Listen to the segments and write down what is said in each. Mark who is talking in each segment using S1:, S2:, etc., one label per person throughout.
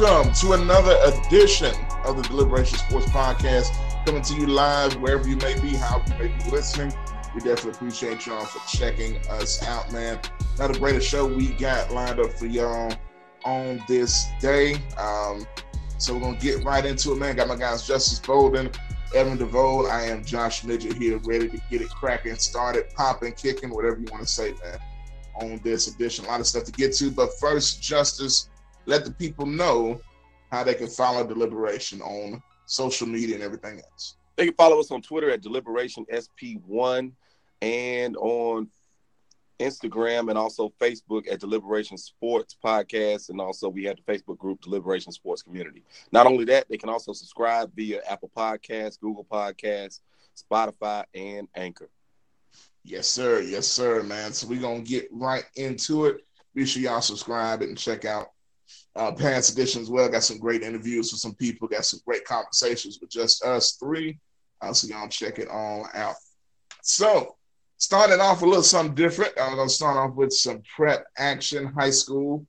S1: welcome to another edition of the Deliberation Sports Podcast, coming to you live wherever you may be, however you may be listening. We definitely appreciate y'all for checking us out, man. Another greater show we got lined up for y'all on this day. Um, so we're gonna get right into it, man. Got my guys Justice Bolden, Evan DeVoe. I am Josh Midget here, ready to get it cracking, started, popping, kicking, whatever you want to say, man. On this edition, a lot of stuff to get to, but first, Justice, let the people know how they can follow Deliberation on social media and everything else.
S2: They can follow us on Twitter at Deliberation SP1 and on Instagram and also Facebook at Deliberation Sports Podcast. And also we have the Facebook group Deliberation Sports Community. Not only that, they can also subscribe via Apple Podcasts, Google Podcasts, Spotify, and Anchor.
S1: Yes, sir. Yes, sir, man. So we're gonna get right into it. Be sure y'all subscribe and check out uh, past edition as well. Got some great interviews with some people. Got some great conversations with just us three. Uh, so y'all check it all out. So starting off a little something different. I'm gonna start off with some prep action. High school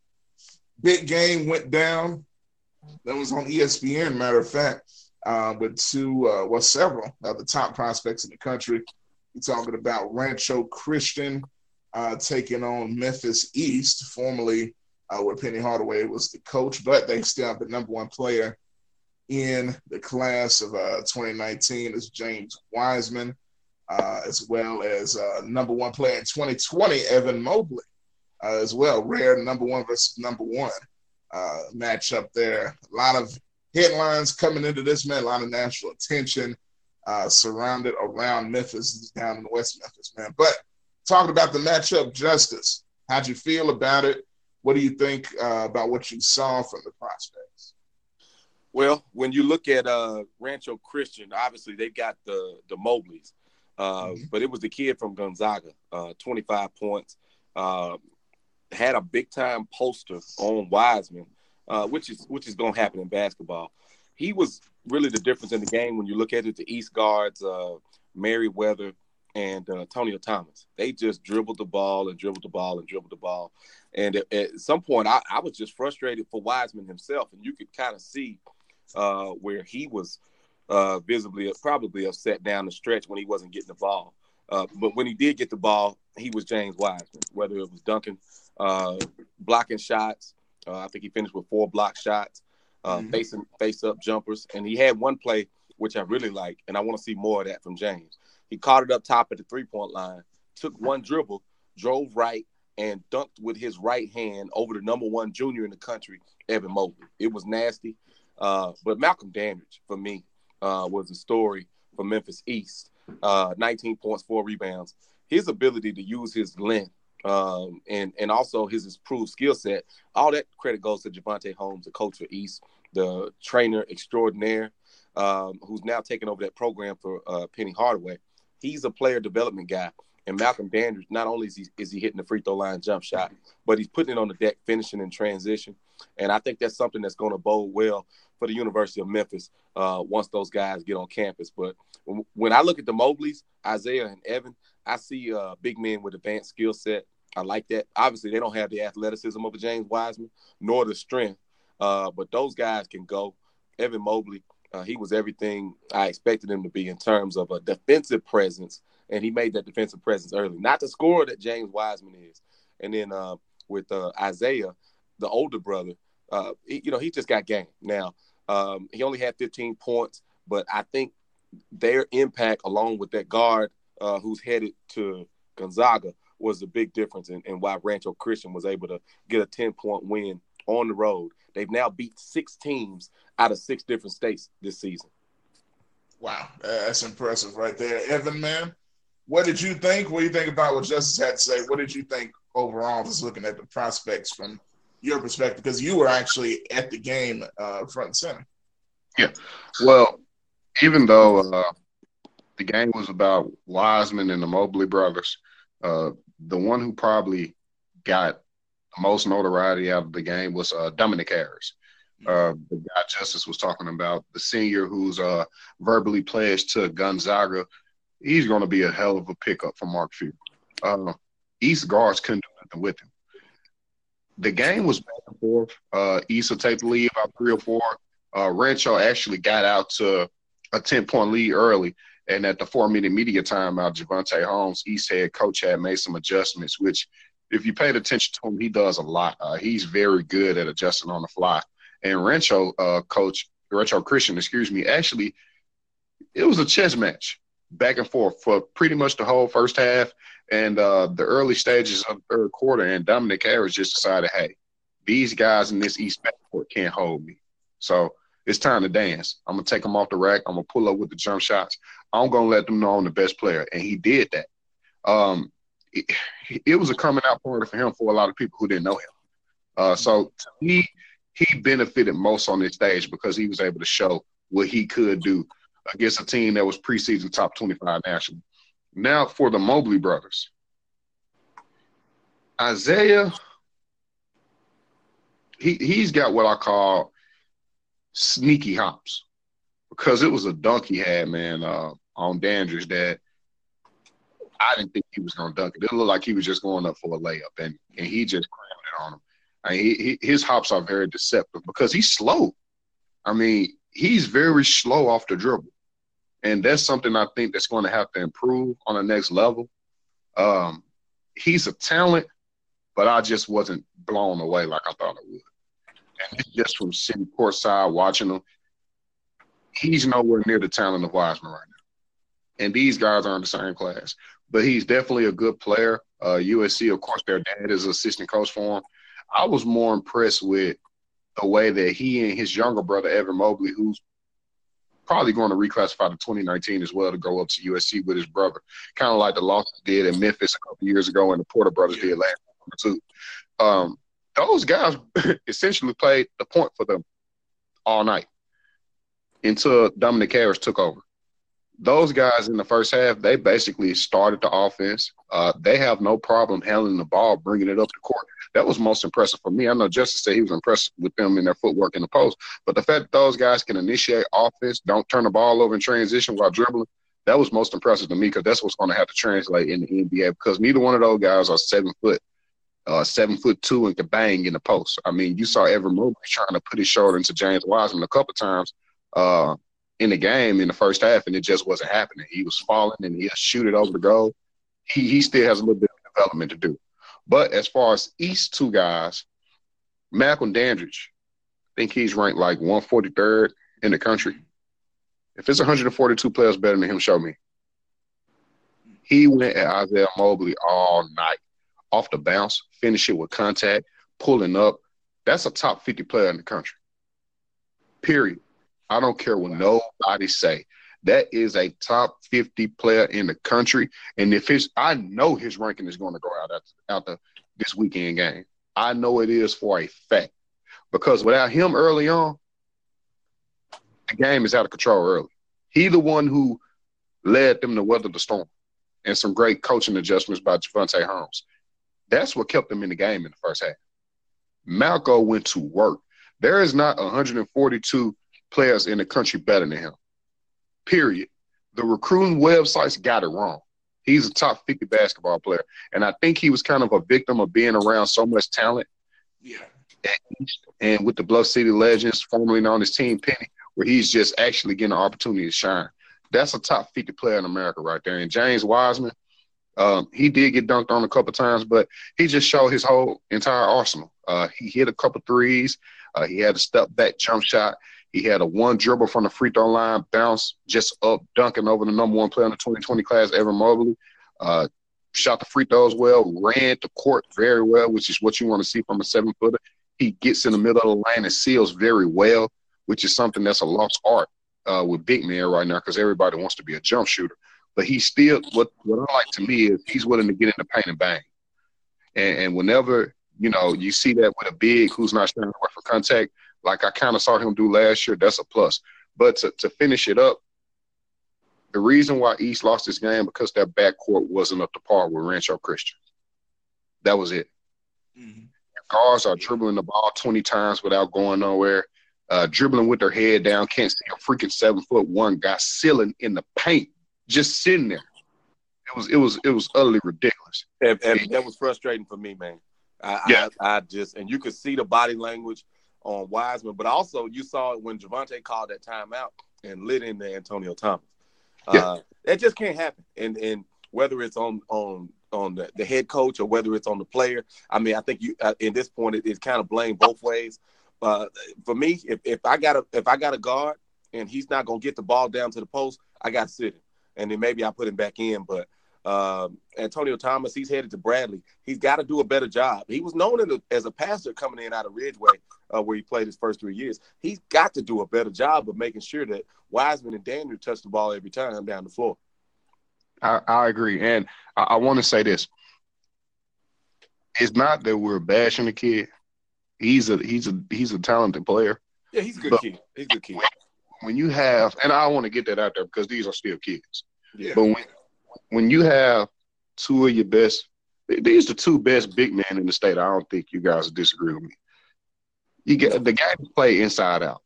S1: big game went down. That was on ESPN. Matter of fact, uh, with two, uh, well, several of the top prospects in the country. You're talking about Rancho Christian uh, taking on Memphis East, formerly uh, where Penny Hardaway was the coach, but they still have the number one player in the class of uh, 2019 is James Wiseman, uh, as well as uh, number one player in 2020, Evan Mobley, uh, as well. Rare number one versus number one uh, matchup there. A lot of headlines coming into this, man, a lot of national attention surrounded around Memphis, down in West Memphis, man. But talking about the matchup, Justice, how'd you feel about it? What do you think uh, about what you saw from the prospects?
S2: Well, when you look at uh, Rancho Christian, obviously they've got the the Mobleys, uh, mm-hmm. but it was the kid from Gonzaga, uh, 25 points, uh, had a big time poster on Wiseman, uh, which is which is going to happen in basketball. He was really the difference in the game when you look at it. The East guards, Merriweather, and uh, Antonio Thomas. They just dribbled the ball and dribbled the ball and dribbled the ball. And at, at some point, I, I, was just frustrated for Wiseman himself, and you could kind of see uh, where he was uh, visibly probably upset down the stretch when he wasn't getting the ball. Uh, but when he did get the ball, he was James Wiseman. Whether it was dunking, uh, blocking shots, uh, I think he finished with four block shots, mm-hmm. facing face up jumpers, and he had one play which I really like, and I want to see more of that from James. He caught it up top at the three point line, took one dribble, drove right, and dunked with his right hand over the number one junior in the country, Evan Mobley. It was nasty. Uh, but Malcolm Dandridge, for me, uh, was a story for Memphis East. Uh, 19 points, four rebounds. His ability to use his length um, and and also his improved skill set, all that credit goes to Javante Holmes, the coach for East, the trainer extraordinaire, um, who's now taking over that program for uh, Penny Hardaway. He's a player development guy. And Malcolm Dandridge, not only is he, is he hitting the free throw line jump shot, but he's putting it on the deck, finishing in transition. And I think that's something that's going to bode well for the University of Memphis uh, once those guys get on campus. But when I look at the Mobleys, Isaiah and Evan, I see uh, big men with advanced skill set. I like that. Obviously, they don't have the athleticism of a James Wiseman, nor the strength, uh, but those guys can go. Evan Mobley, uh, he was everything I expected him to be in terms of a defensive presence and he made that defensive presence early. Not the scorer that James Wiseman is. And then uh, with uh, Isaiah, the older brother, uh, he, you know, he just got game. Now, um, he only had 15 points, but I think their impact, along with that guard uh, who's headed to Gonzaga, was a big difference in, in why Rancho Christian was able to get a 10 point win on the road. They've now beat six teams out of six different states this season.
S1: Wow, that's impressive right there. Evan, man, what did you think? What do you think about what Justice had to say? What did you think overall, just looking at the prospects from your perspective? Because you were actually at the game uh, front and center.
S3: Yeah. Well, even though uh, the game was about Wiseman and the Mobley brothers, uh, the one who probably got the most notoriety out of the game was uh, Dominic Harris. Uh, the guy Justice was talking about, the senior who's uh, verbally pledged to Gonzaga he's going to be a hell of a pickup for Mark Few. Uh, East guards couldn't do nothing with him. the game was back and forth. Uh, East will take the lead about three or four. Uh, Rancho actually got out to a 10 point lead early. And at the four minute media timeout, Javante Holmes, East head coach, had made some adjustments, which, if you paid attention to him, he does a lot. Uh, he's very good at adjusting on the fly. And Rancho uh, coach, Rancho Christian, excuse me, actually, it was a chess match back and forth for pretty much the whole first half and uh, the early stages of the third quarter. And Dominic Harris just decided, hey, these guys in this East backcourt can't hold me. So it's time to dance. I'm gonna take them off the rack. I'm gonna pull up with the jump shots. I'm gonna let them know I'm the best player, and he did that. Um, it, it was a coming out party for him for a lot of people who didn't know him. Uh, so to me, he benefited most on this stage because he was able to show what he could do against a team that was preseason top 25 national. Now for the Mobley brothers. Isaiah, he he's got what I call sneaky hops because it was a dunk he had, man, uh, on Dandridge that I didn't think he was going to dunk it. It looked like he was just going up for a layup, and, and he just crammed it on him. I mean, he, his hops are very deceptive because he's slow. I mean, he's very slow off the dribble. And that's something I think that's going to have to improve on the next level. Um, he's a talent, but I just wasn't blown away like I thought it would. And just from sitting courtside watching him, he's nowhere near the talent of Wiseman right now. And these guys are in the same class. But he's definitely a good player. Uh, USC, of course, their dad is assistant coach for him. I was more impressed with the way that he and his younger brother, Evan Mobley, who's probably going to reclassify to 2019 as well to go up to USC with his brother, kind of like the Lawsons did in Memphis a couple years ago and the Porter brothers did last year too. Um, those guys essentially played the point for them all night until Dominic Harris took over. Those guys in the first half, they basically started the offense. Uh, they have no problem handling the ball, bringing it up the court. That was most impressive for me. I know Justice said he was impressed with them in their footwork in the post, but the fact that those guys can initiate offense, don't turn the ball over in transition while dribbling, that was most impressive to me because that's what's going to have to translate in the NBA because neither one of those guys are seven foot uh, seven foot two and could bang in the post. I mean, you saw Evan Mobley trying to put his shoulder into James Wiseman a couple times uh, in the game in the first half, and it just wasn't happening. He was falling and he'll shoot it over the goal. He he still has a little bit of development to do. But as far as East two guys, Malcolm Dandridge, I think he's ranked like 143rd in the country. If it's 142 players better than him, show me. He went at Isaiah Mobley all night off the bounce, finish it with contact, pulling up. That's a top 50 player in the country. Period. I don't care what nobody say. That is a top 50 player in the country. And if his I know his ranking is going to go out out the this weekend game. I know it is for a fact. Because without him early on, the game is out of control early. He the one who led them to weather the storm. And some great coaching adjustments by Javante Holmes. That's what kept them in the game in the first half. Malco went to work. There is not 142 players in the country better than him. Period. The recruiting websites got it wrong. He's a top 50 basketball player. And I think he was kind of a victim of being around so much talent.
S1: Yeah.
S3: And with the Bluff City Legends, formerly known as Team Penny, where he's just actually getting an opportunity to shine. That's a top 50 player in America right there. And James Wiseman, um, he did get dunked on a couple times, but he just showed his whole entire arsenal. Uh, he hit a couple threes. Uh, he had a step back jump shot. He had a one dribble from the free throw line, bounce just up, dunking over the number one player in the 2020 class, Evan Mobley. Uh, shot the free throws well, ran the court very well, which is what you want to see from a seven footer. He gets in the middle of the lane and seals very well, which is something that's a lost art uh, with big men right now because everybody wants to be a jump shooter. But he still, what what I like to me is he's willing to get in the paint and bang. And, and whenever you know you see that with a big who's not standing away for contact, like I kind of saw him do last year, that's a plus. But to, to finish it up, the reason why East lost this game because their backcourt wasn't up to par with Rancho Christian. That was it. Mm-hmm. Guards are dribbling the ball 20 times without going nowhere, uh, dribbling with their head down, can't see a freaking seven foot one guy sealing in the paint, just sitting there. It was it was it was utterly ridiculous.
S2: And, and that was frustrating for me, man. I, yeah. I, I just and you could see the body language on Wiseman, but also you saw it when Javonte called that timeout and lit into Antonio Thomas. Yeah. Uh, that just can't happen. And and whether it's on on on the, the head coach or whether it's on the player, I mean, I think you uh, in this point it, it's kind of blame both ways. Uh, for me, if, if I got a if I got a guard and he's not gonna get the ball down to the post, I got to sit him, and then maybe I put him back in. But um, Antonio Thomas, he's headed to Bradley. He's got to do a better job. He was known a, as a passer coming in out of Ridgeway, uh, where he played his first three years. He's got to do a better job of making sure that Wiseman and Daniel touch the ball every time down the floor.
S3: I, I agree, and I, I want to say this: it's not that we're bashing the kid. He's a he's a he's a talented player.
S2: Yeah, he's a good but kid. He's a good kid.
S3: When you have, and I want to get that out there because these are still kids. Yeah. But when when you have two of your best, these are the two best big men in the state. I don't think you guys disagree with me. You get the guys play inside out.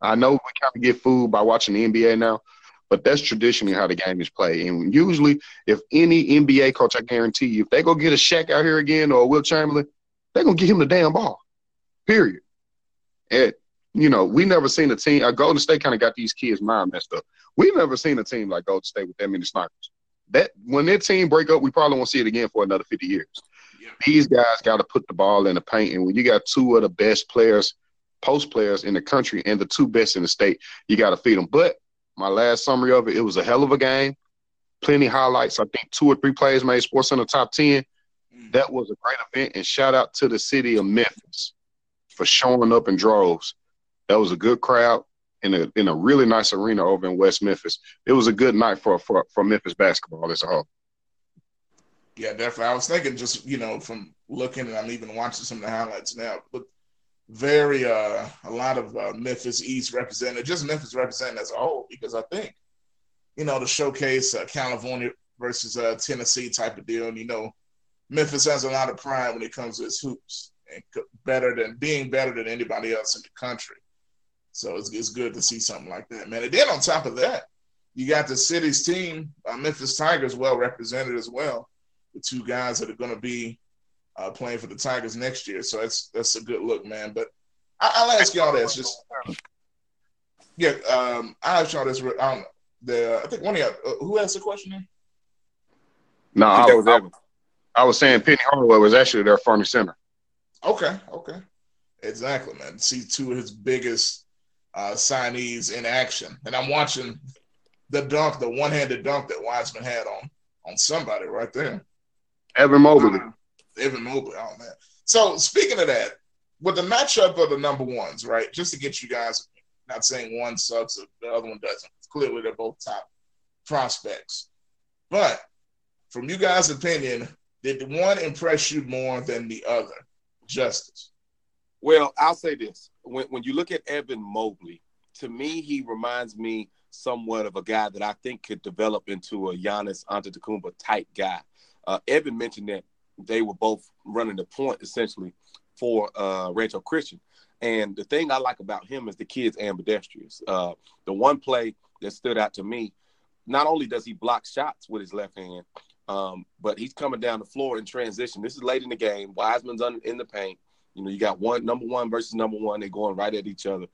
S3: I know we kind of get fooled by watching the NBA now, but that's traditionally how the game is played. And usually, if any NBA coach, I guarantee you, if they go get a Shaq out here again or Wilt Chamberlain, they're gonna get him the damn ball. Period. And you know, we never seen a team. Uh, Golden State kind of got these kids' mind messed up. We've never seen a team like Golden State with that many snipers. That when their team break up, we probably won't see it again for another fifty years. These guys got to put the ball in the paint, and when you got two of the best players, post players in the country, and the two best in the state, you got to feed them. But my last summary of it, it was a hell of a game. Plenty highlights. I think two or three plays made Sports in the top 10. Mm. That was a great event. And shout out to the city of Memphis for showing up in droves. That was a good crowd in a in a really nice arena over in West Memphis. It was a good night for for, for Memphis basketball as a whole.
S1: Yeah, definitely. I was thinking just, you know, from looking and I'm even watching some of the highlights now, but very uh, a lot of uh, Memphis East represented, just Memphis represented as a whole, because I think, you know, to showcase uh, California versus uh, Tennessee type of deal, and you know, Memphis has a lot of pride when it comes to its hoops, and better than being better than anybody else in the country. So it's, it's good to see something like that, man. And then on top of that, you got the city's team, uh, Memphis Tigers, well represented as well. The two guys that are going to be uh, playing for the Tigers next year. So that's that's a good look, man. But I, will ask y'all this. Just yeah, um, I'll ask y'all this. I don't, know. the I think one of y'all uh, who asked the question. Here?
S3: No, I, I was I, I, was saying Penny Hardaway was actually their front center.
S1: Okay, okay, exactly, man. See two of his biggest uh, signees in action, and I'm watching the dunk, the one-handed dunk that Wiseman had on on somebody right there.
S3: Evan Mobley. Uh,
S1: Evan Mobley. Oh man. So speaking of that, with the matchup of the number ones, right? Just to get you guys not saying one sucks, or the other one doesn't. Clearly, they're both top prospects. But from you guys' opinion, did the one impress you more than the other? Justice.
S2: Well, I'll say this: when when you look at Evan Mobley, to me, he reminds me somewhat of a guy that I think could develop into a Giannis Antetokounmpo type guy. Uh, Evan mentioned that they were both running the point essentially for uh, Rancho Christian. And the thing I like about him is the kid's ambidextrous. Uh, the one play that stood out to me, not only does he block shots with his left hand, um, but he's coming down the floor in transition. This is late in the game. Wiseman's on, in the paint. You know, you got one number one versus number one. They're going right at each other,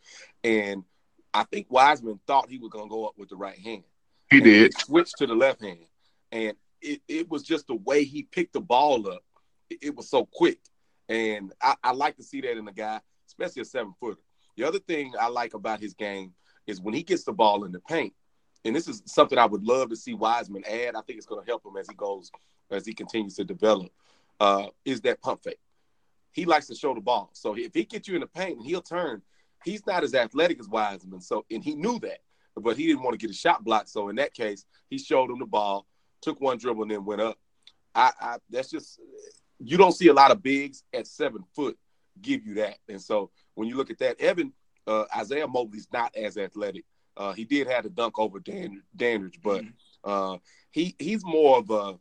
S2: and I think Wiseman thought he was going to go up with the right hand.
S3: He did.
S2: He switched to the left hand, and it, it was just the way he picked the ball up. It, it was so quick. And I, I, like to see that in a guy, especially a seven footer. The other thing I like about his game is when he gets the ball in the paint, and this is something I would love to see Wiseman add. I think it's going to help him as he goes, as he continues to develop, uh, is that pump fake. He likes to show the ball. So if he gets you in the paint and he'll turn, he's not as athletic as Wiseman. So, and he knew that, but he didn't want to get a shot blocked. So in that case, he showed him the ball took one dribble and then went up. I, I that's just you don't see a lot of bigs at seven foot give you that. And so when you look at that, Evan uh, Isaiah Mobley's not as athletic. Uh, he did have to dunk over Dan, Dandridge, but mm-hmm. uh, he he's more of a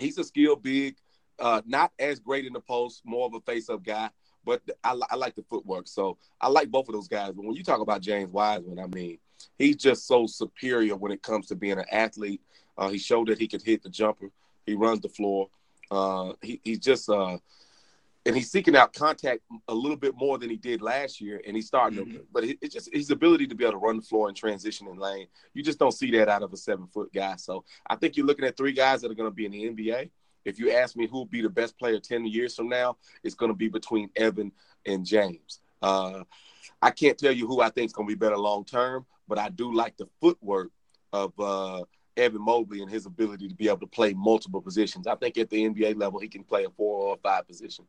S2: he's a skilled big, uh, not as great in the post, more of a face up guy. But I, I like the footwork, so I like both of those guys. But when you talk about James Wiseman, I mean, he's just so superior when it comes to being an athlete uh, he showed that he could hit the jumper. He runs the floor. Uh, he, he's just uh, and he's seeking out contact a little bit more than he did last year, and he's starting mm-hmm. to. But it's just his ability to be able to run the floor and transition in lane. You just don't see that out of a seven foot guy. So I think you're looking at three guys that are going to be in the NBA. If you ask me who will be the best player ten years from now, it's going to be between Evan and James. Uh, I can't tell you who I think is going to be better long term, but I do like the footwork of uh, Evan Mobley and his ability to be able to play multiple positions. I think at the NBA level, he can play a four or five position.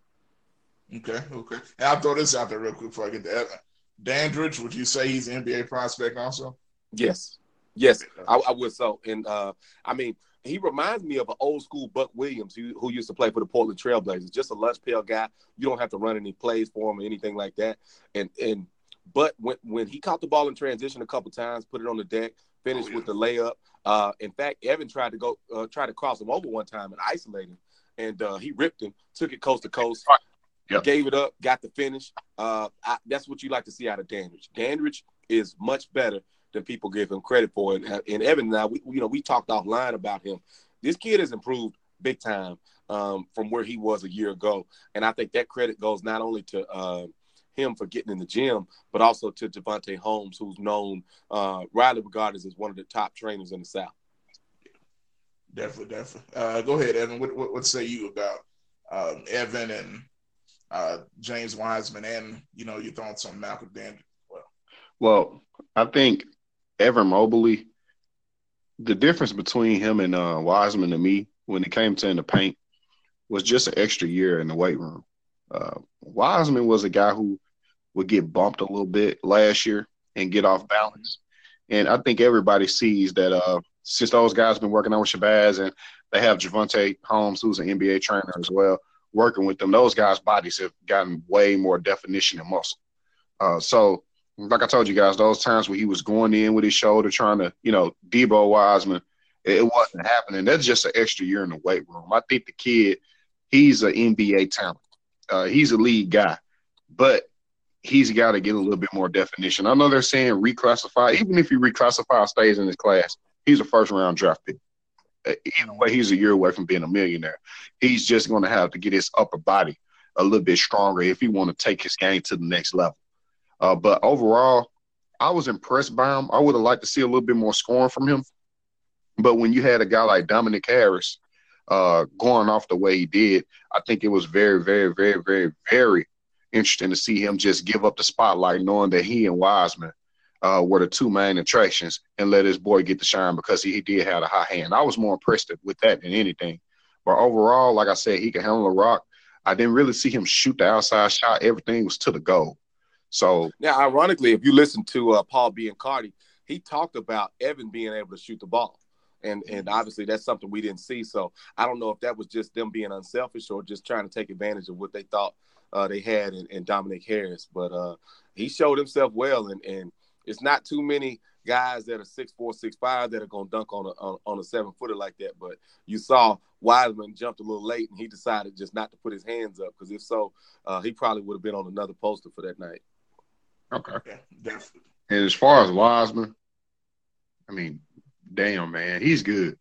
S1: Okay, okay. And I'll throw this out there real quick before I get to Evan. Dandridge, would you say he's an NBA prospect also?
S2: Yes. Yes, I, I would so. And uh, I mean, he reminds me of an old school Buck Williams who, who used to play for the Portland Trailblazers. Just a lunch pail guy. You don't have to run any plays for him or anything like that. And and but when when he caught the ball in transition a couple times, put it on the deck, finished oh, yeah. with the layup. Uh, in fact, Evan tried to go uh, try to cross him over one time and isolate him, and uh, he ripped him, took it coast to coast, yep. gave it up, got the finish. Uh, I, that's what you like to see out of Dandridge. Dandridge is much better than people give him credit for. And, and Evan and I, we, you know, we talked offline about him. This kid has improved big time um, from where he was a year ago, and I think that credit goes not only to uh, him for getting in the gym, but also to Javonte Holmes, who's known uh, widely regarded as one of the top trainers in the South.
S1: Definitely, definitely. Uh, go ahead, Evan. What, what, what say you about um, Evan and uh, James Wiseman, and you know your thoughts on Malcolm Dandridge? Well,
S3: well, I think Evan Mobley. The difference between him and uh, Wiseman to me, when it came to in the paint, was just an extra year in the weight room. Uh, Wiseman was a guy who would get bumped a little bit last year and get off balance. And I think everybody sees that uh, since those guys have been working on with Shabazz and they have Javonte Holmes, who's an NBA trainer as well, working with them, those guys' bodies have gotten way more definition and muscle. Uh, so, like I told you guys, those times where he was going in with his shoulder trying to, you know, Debo Wiseman, it, it wasn't happening. That's just an extra year in the weight room. I think the kid, he's an NBA talent. Uh, he's a lead guy, but he's got to get a little bit more definition. I know they're saying reclassify. Even if he reclassify, stays in his class, he's a first round draft pick. Uh, either way, he's a year away from being a millionaire. He's just going to have to get his upper body a little bit stronger if he want to take his game to the next level. Uh, but overall, I was impressed by him. I would have liked to see a little bit more scoring from him. But when you had a guy like Dominic Harris uh, going off the way he did, I think it was very, very, very, very, very interesting to see him just give up the spotlight, knowing that he and Wiseman uh, were the two main attractions, and let his boy get the shine because he, he did have a high hand. I was more impressed with that than anything. But overall, like I said, he can handle a rock. I didn't really see him shoot the outside shot. Everything was to the goal. So
S2: now, ironically, if you listen to uh, Paul Biancardi, he talked about Evan being able to shoot the ball and and obviously that's something we didn't see. So I don't know if that was just them being unselfish or just trying to take advantage of what they thought uh, they had in, in, Dominic Harris. But uh, he showed himself well, and and it's not too many guys that are six four, six five that are gonna dunk on a on, on a seven footer like that. But you saw Wiseman jumped a little late, and he decided just not to put his hands up because if so, uh, he probably would have been on another poster for that night.
S3: Okay, yeah, definitely. And as far as Wiseman, I mean, damn man, he's good.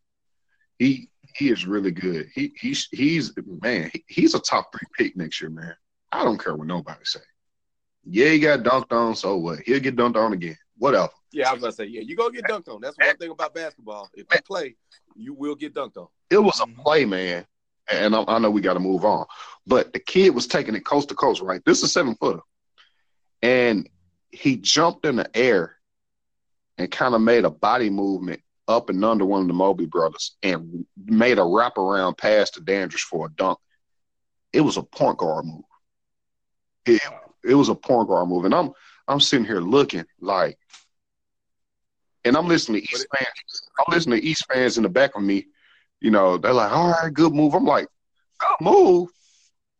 S3: He he is really good. He he's he's man, he, he's a top three pick next year, man. I don't care what nobody say. Yeah, he got dunked on, so what? He'll get dunked on again. Whatever.
S2: Yeah, I was gonna say, yeah, you go get dunked on. That's one thing about basketball. If you play, you will get dunked on.
S3: It was a mm-hmm. play, man. And I, I know we got to move on, but the kid was taking it coast to coast, right? This is a seven footer, and he jumped in the air and kind of made a body movement up and under one of the Mobley brothers and made a wraparound pass to Dandridge for a dunk. It was a point guard move. It, it was a point guard move. And I'm I'm sitting here looking like and I'm listening to East fans. I'm listening to East fans in the back of me. You know, they're like, all right, good move. I'm like, good move.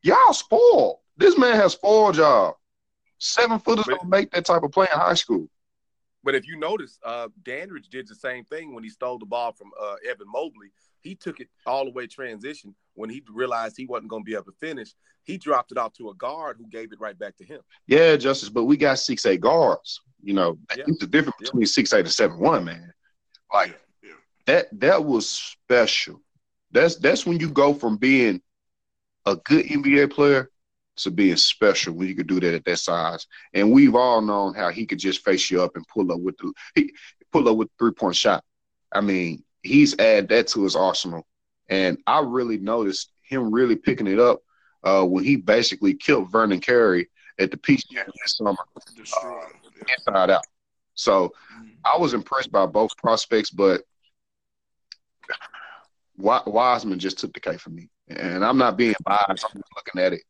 S3: Y'all spoiled. This man has four job. Seven footers don't make that type of play in high school.
S2: But if you notice, uh, Dandridge did the same thing when he stole the ball from uh, Evan Mobley. He took it all the way transition. When he realized he wasn't going to be able to finish, he dropped it off to a guard who gave it right back to him.
S3: Yeah, Justice, but we got six eight guards. You know, yeah. the difference yeah. between six eight and seven one, man. Like yeah. that that was special. That's that's when you go from being a good NBA player to being special when you could do that at that size. And we've all known how he could just face you up and pull up with the he pull up with three point shot. I mean, he's add that to his arsenal. And I really noticed him really picking it up uh, when he basically killed Vernon Carey at the Peach Jam this summer, uh, inside out. So mm-hmm. I was impressed by both prospects, but Wiseman just took the cake for me. And I'm not being biased. I'm looking at it.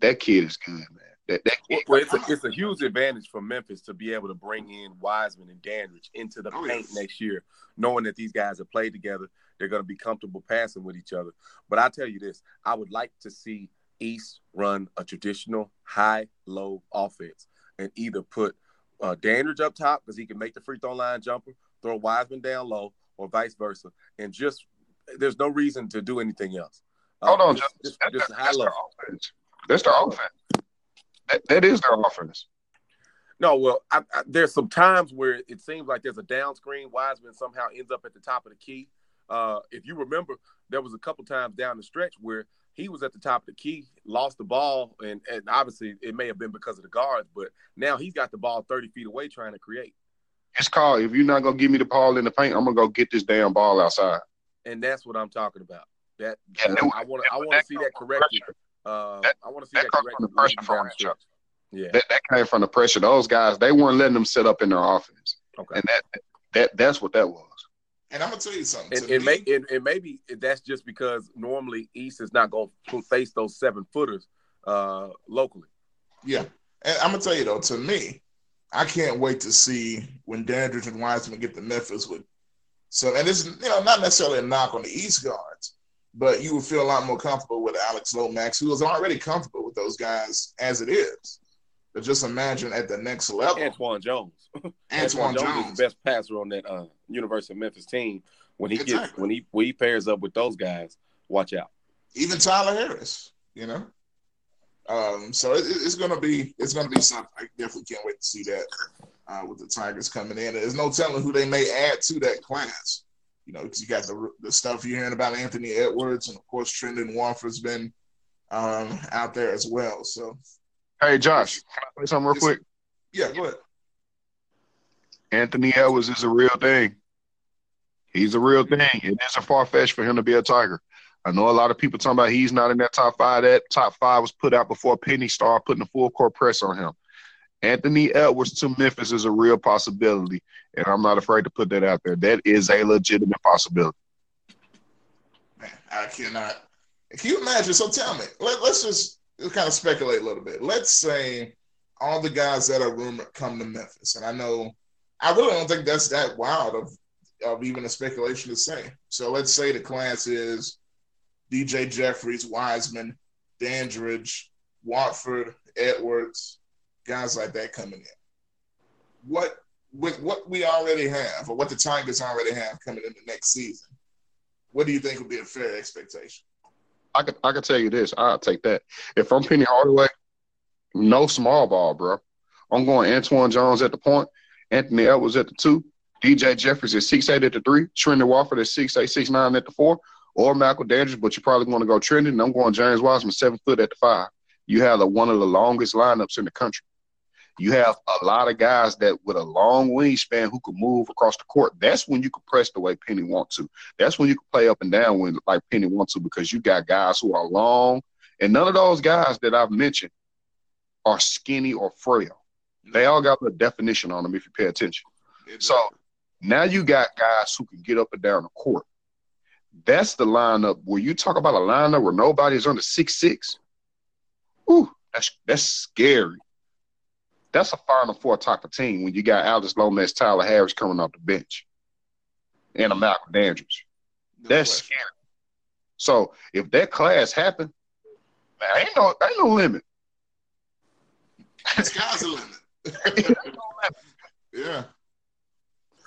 S3: That kid is good, man. That, that kid,
S2: well, it's a, it's a huge advantage for Memphis to be able to bring in Wiseman and Dandridge into the oh, paint yes. next year, knowing that these guys have played together. They're going to be comfortable passing with each other. But I tell you this, I would like to see East run a traditional high-low offense and either put uh, Dandridge up top because he can make the free throw line jumper, throw Wiseman down low, or vice versa, and just there's no reason to do anything else.
S3: Uh, Hold on, just, just, just, just their offense. That's their offense. That, that is their offense.
S2: No, well, I, I, there's some times where it seems like there's a down screen. Wiseman somehow ends up at the top of the key. Uh, if you remember, there was a couple times down the stretch where he was at the top of the key, lost the ball, and, and obviously it may have been because of the guards, but now he's got the ball 30 feet away trying to create.
S3: It's called if you're not gonna give me the ball in the paint, I'm gonna go get this damn ball outside.
S2: And that's what I'm talking about. That yeah, I want to I want to see that corrected. Uh, that, I want to see that, that corrected. From the pressure from
S3: yeah, that, that came from the pressure. Those guys they weren't letting them set up in their offense. Okay, and that that that's what that was.
S1: And I'm gonna tell you something.
S2: And, and, may, and, and, maybe that's just because normally East is not gonna face those seven footers uh, locally.
S1: Yeah, and I'm gonna tell you though, to me, I can't wait to see when Dandridge and Wiseman get to Memphis with so and this is you know not necessarily a knock on the East guards, but you would feel a lot more comfortable with Alex Lomax, who is already comfortable with those guys as it is. But just imagine at the next level.
S2: Antwann Jones. Antwann, Jones, Jones, is the best passer on that uh, University of Memphis team. When he exactly. gets when he when he pairs up with those guys, watch out.
S1: Even Tyler Harris, you know. Um, so it, it's gonna be it's gonna be something. I definitely can't wait to see that uh, with the Tigers coming in. There's no telling who they may add to that class. You know, because you got the the stuff you're hearing about Anthony Edwards, and of course Trendon Watford's been um, out there as well. So,
S3: hey Josh, can I say something real quick?
S1: Yeah, go ahead.
S3: Anthony Edwards is a real thing. He's a real thing. It is a far fetched for him to be a Tiger. I know a lot of people talking about he's not in that top five. That top five was put out before Penny started putting the full court press on him. Anthony Edwards to Memphis is a real possibility, and I'm not afraid to put that out there. That is a legitimate possibility.
S1: Man, I cannot. Can you imagine? So tell me, let, us just kind of speculate a little bit. Let's say all the guys that are rumored come to Memphis, and I know I really don't think that's that wild of of even a speculation to say. So let's say the class is DJ Jeffries, Wiseman, Dandridge, Watford, Edwards, guys like that coming in. What with what we already have, or what the Tigers already have coming in the next season, what do you think would be a fair expectation?
S3: I could I could tell you this. I'll take that. If I'm Penny Hardaway, no small ball, bro. I'm going Antwann Jones at the point, Anthony Edwards at the two, DJ Jeffries at six eight at the three, Trendon Watford at six eight six nine at the four, or Malcolm Dandridge, but you're probably going to go Trendon. I'm going James Wiseman seven foot at the five. You have the, one of the longest lineups in the country. You have a lot of guys that with a long wingspan who can move across the court. That's when you can press the way Penny wants to. That's when you can play up and down when like Penny wants to because you got guys who are long, and none of those guys that I've mentioned are skinny or frail. They all got a definition on them if you pay attention. So now you got guys who can get up and down the court. That's the lineup where you talk about a lineup where nobody's under six six. Ooh, that's that's scary that's a Final Four type of team when you got Alex Lomax, Tyler Harris coming off the bench, and a Malcolm Dandridge. No that's question. scary. So if that class happened, man, ain't no ain't no limit.
S1: The sky's the limit. yeah.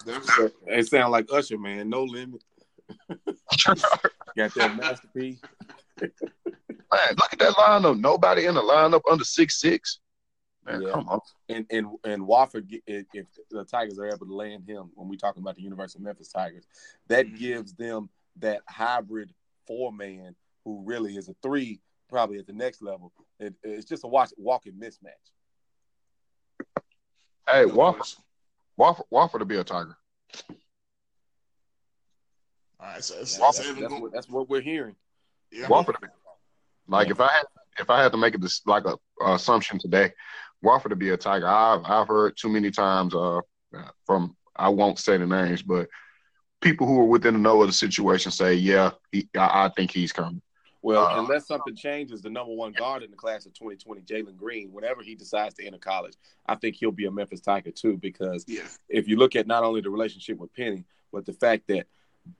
S2: Definitely. It sound like Usher, man. No limit. got that masterpiece.
S3: man, look at that lineup. Nobody in the lineup under six six. Man, yeah. come on.
S2: And and and Watford, if, if the Tigers are able to land him, when we talking about the University of Memphis Tigers, that mm-hmm. gives them that hybrid four man who really is a three, probably at the next level, it, it's just a watch, walking mismatch.
S3: Hey, Watford, Watford, Watford to be a Tiger.
S1: All right, so that's,
S2: that's, that's, that's, what, that's what, we're hearing.
S3: Yeah. Watford, like if I had if I had to make it this like a, a assumption today, Watford to be a Tiger. I've I've heard too many times uh from I won't say the names, but people who are within the know of the situation say, yeah, he, I, I think he's coming.
S2: Well, uh, unless something changes, the number one guard in the class of 2020, Jalen Green, whenever he decides to enter college, I think he'll be a Memphis Tiger too. Because yeah. if you look at not only the relationship with Penny, but the fact that